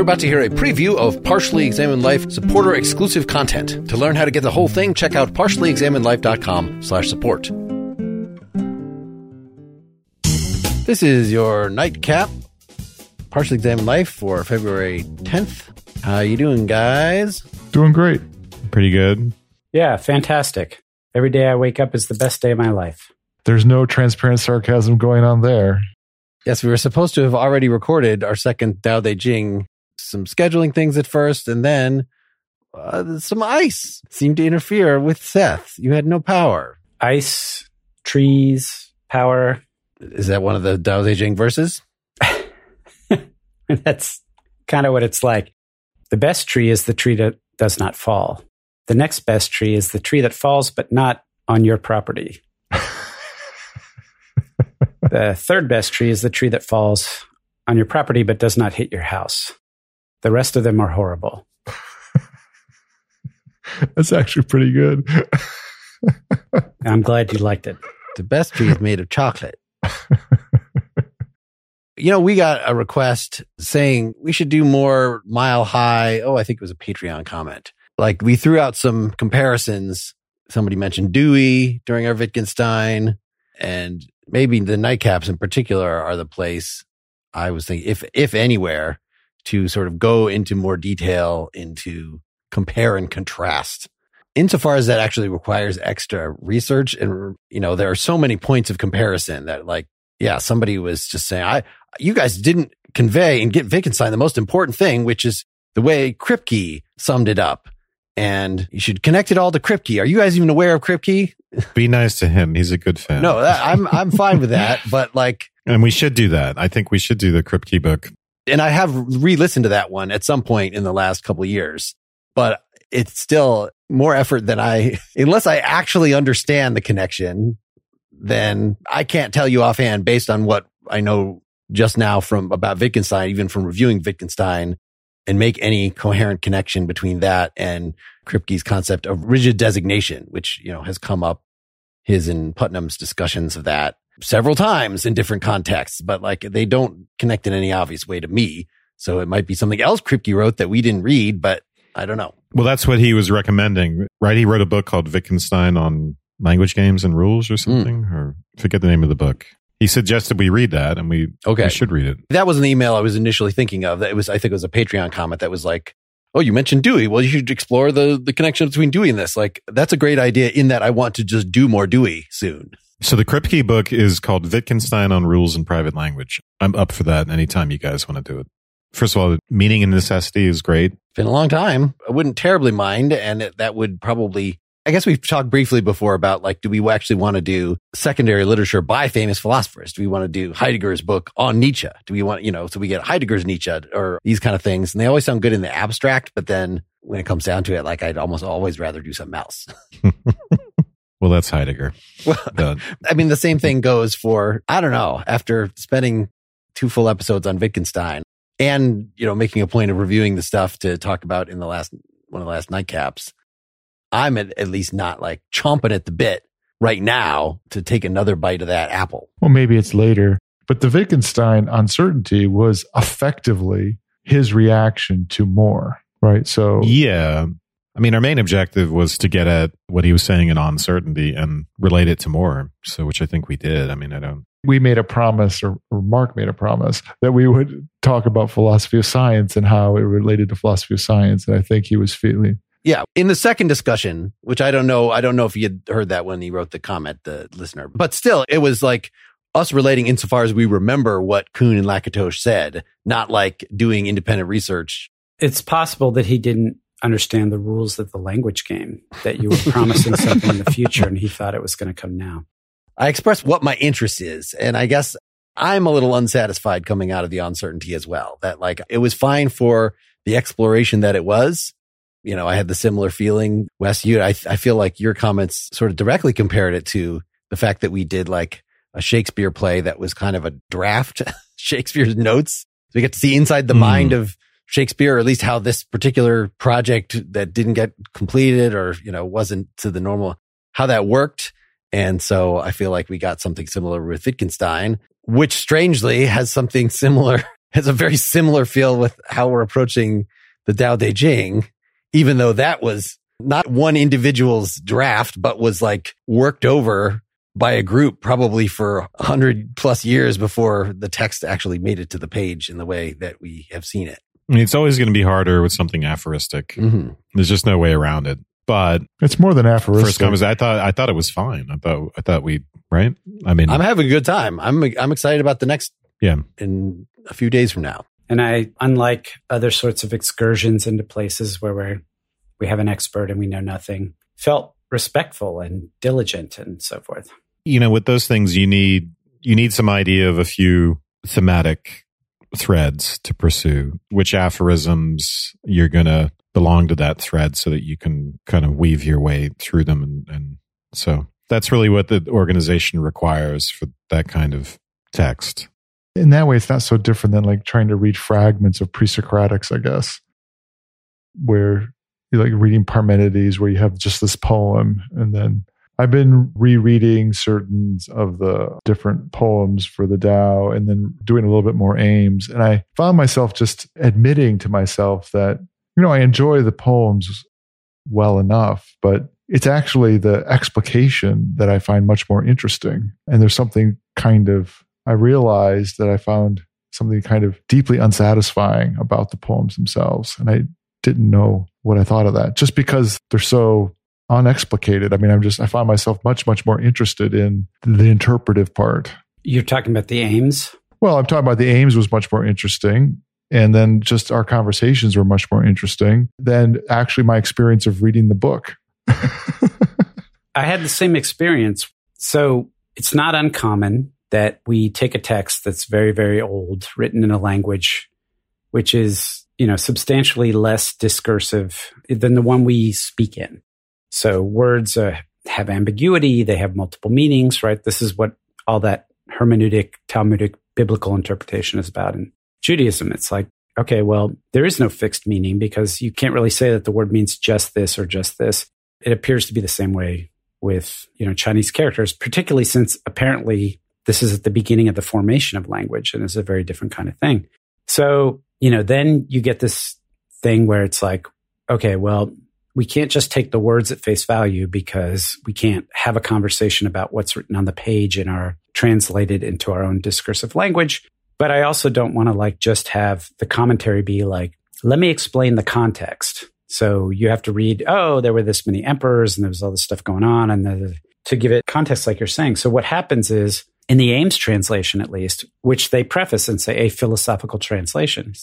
You're about to hear a preview of Partially Examined Life supporter exclusive content. To learn how to get the whole thing, check out partiallyexaminedlife.com slash support. This is your nightcap, Partially Examined Life for February 10th. How you doing, guys? Doing great. Pretty good. Yeah, fantastic. Every day I wake up is the best day of my life. There's no transparent sarcasm going on there. Yes, we were supposed to have already recorded our second Dao De Jing. Some scheduling things at first, and then uh, some ice seemed to interfere with Seth. You had no power. Ice, trees, power. Is that one of the Dao De Jing verses? That's kind of what it's like. The best tree is the tree that does not fall. The next best tree is the tree that falls, but not on your property. the third best tree is the tree that falls on your property, but does not hit your house. The rest of them are horrible. That's actually pretty good. I'm glad you liked it. The best tree is made of chocolate. you know, we got a request saying we should do more mile high. Oh, I think it was a Patreon comment. Like we threw out some comparisons. Somebody mentioned Dewey during our Wittgenstein and maybe the nightcaps in particular are the place I was thinking if, if anywhere to sort of go into more detail into compare and contrast insofar as that actually requires extra research and you know there are so many points of comparison that like yeah somebody was just saying i you guys didn't convey and get Wittgenstein the most important thing which is the way Kripke summed it up and you should connect it all to Kripke are you guys even aware of Kripke Be nice to him. He's a good fan. no that, i'm i'm fine with that but like And we should do that. I think we should do the Kripke book. And I have re-listened to that one at some point in the last couple years, but it's still more effort than I, unless I actually understand the connection, then I can't tell you offhand based on what I know just now from about Wittgenstein, even from reviewing Wittgenstein and make any coherent connection between that and Kripke's concept of rigid designation, which, you know, has come up his and Putnam's discussions of that several times in different contexts, but like they don't connect in any obvious way to me. So it might be something else Kripke wrote that we didn't read, but I don't know. Well, that's what he was recommending, right? He wrote a book called Wittgenstein on language games and rules or something, mm. or forget the name of the book. He suggested we read that and we, Okay. we should read it. That was an email I was initially thinking of. That it was, I think it was a Patreon comment that was like, Oh, you mentioned Dewey. Well, you should explore the, the connection between Dewey and this. Like, that's a great idea in that I want to just do more Dewey soon. So the Kripke book is called Wittgenstein on Rules and Private Language. I'm up for that anytime you guys want to do it. First of all, naming and necessity is great. It's been a long time. I wouldn't terribly mind. And that would probably, I guess we've talked briefly before about like, do we actually want to do secondary literature by famous philosophers? Do we want to do Heidegger's book on Nietzsche? Do we want, you know, so we get Heidegger's Nietzsche or these kind of things. And they always sound good in the abstract, but then when it comes down to it, like I'd almost always rather do something else. Well, that's Heidegger. Well, Done. I mean, the same thing goes for, I don't know, after spending two full episodes on Wittgenstein and, you know, making a point of reviewing the stuff to talk about in the last, one of the last nightcaps, I'm at, at least not like chomping at the bit right now to take another bite of that apple. Well, maybe it's later. But the Wittgenstein On Certainty was effectively his reaction to Moore, right? So Yeah. I mean, our main objective was to get at what he was saying in On Certainty and relate it to Moore. So, which I think we did. I mean, I don't. we made a promise, or, or Mark made a promise, that we would talk about philosophy of science and how it related to philosophy of science. And I think he was feeling, Yeah. In the second discussion, which I don't know, I don't know if you had heard that when he wrote the comment, the listener, but still it was like us relating insofar as we remember what Kuhn and Lakatos said, not like doing independent research. It's possible that he didn't understand the rules of the language game, that you were promising something in the future and he thought it was going to come now. I express what my interest is. And I guess I'm a little unsatisfied coming out of the On Certainty as well. That like it was fine for the exploration that it was. You know, I had the similar feeling. Wes, you, I, I feel like your comments sort of directly compared it to the fact that we did like a Shakespeare play that was kind of a draft Shakespeare's notes. So we get to see inside the Hmm. mind of Shakespeare, or at least how this particular project that didn't get completed or, you know, wasn't to the normal, how that worked. And so I feel like we got something similar with Wittgenstein, which strangely has something similar has a very similar feel with how we're approaching the Tao Te Ching, even though that was not one individual's draft, but was like worked over by a group probably for a hundred plus years before the text actually made it to the page in the way that we have seen it. I mean, it's always going to be harder with something aphoristic. Mm-hmm. There's just no way around it. But It's more than aphoristic. first comes, I thought, I thought it was fine. I thought, I thought we, right? I mean, I'm having a good time. I'm I'm excited about the next Yeah. in a few days from now. And I, unlike other sorts of excursions into places where we're, we have an expert and we know nothing, felt respectful and diligent and so forth. you know, with those things, you need, you need some idea of a few thematic threads to pursue, which aphorisms you're going to belong to that thread so that you can kind of weave your way through them. And, and so that's really what the organization requires for that kind of text. in that way, it's not so different than like trying to read fragments of pre-Socratics, I guess, where you're like reading Parmenides, where you have just this poem, and then I've been rereading certain of the different poems for the Tao, and then doing a little bit more Ames, and I found myself just admitting to myself that you know I enjoy the poems well enough, but it's actually the explication that I find much more interesting, and there's something kind of I realized that I found something kind of deeply unsatisfying about the poems themselves. And I didn't know what I thought of that just because they're so unexplicated. I mean, I'm just, I find myself much, much more interested in the interpretive part. You're talking about the Ames. Well, I'm talking about the Ames was much more interesting. And then just our conversations were much more interesting than actually my experience of reading the book. I had the same experience. So it's not uncommon that we take a text that's very, very old, written in a language which is, you know, substantially less discursive than the one we speak in. So words uh, have ambiguity, they have multiple meanings, right? This is what all that hermeneutic, Talmudic, biblical interpretation is about in Judaism. It's like, okay, well, there is no fixed meaning because you can't really say that the word means just this or just this. It appears to be the same way with, you know, Chinese characters, particularly since apparently this is at the beginning of the formation of language and is a very different kind of thing. So, you know, then you get this thing where it's like, okay, well, we can't just take the words at face value because we can't have a conversation about what's written on the page and our translated into our own discursive language. But I also don't want to like just have the commentary be like, let me explain the context. So you have to read, oh, there were this many emperors and there was all this stuff going on and the, to give it context, like you're saying. So what happens is in the Ames translation, at least, which they preface and say a philosophical translation,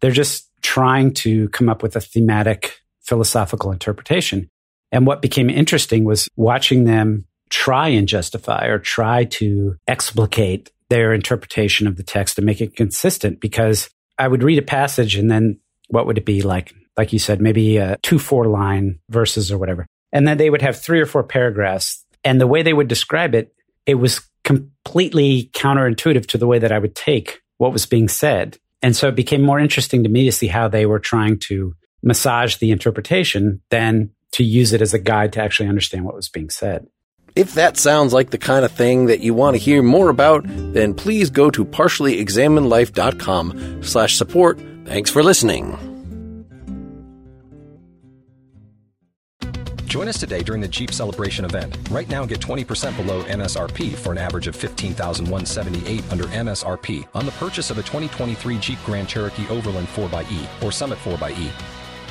they're just trying to come up with a thematic philosophical interpretation. And what became interesting was watching them try and justify or try to explicate their interpretation of the text and make it consistent because I would read a passage and then what would it be like? Like you said, maybe a two, four line verses or whatever. And then they would have three or four paragraphs. And the way they would describe it, it was completely counterintuitive to the way that I would take what was being said. And so it became more interesting to me to see how they were trying to massage the interpretation than to use it as a guide to actually understand what was being said. If that sounds like the kind of thing that you want to hear more about, then please go to partiallyexaminedlife.com slash support. Thanks for listening. Join us today during the Jeep Celebration event. Right now, get 20% below MSRP for an average of 15178 under MSRP on the purchase of a 2023 Jeep Grand Cherokee Overland 4xE or Summit 4xE.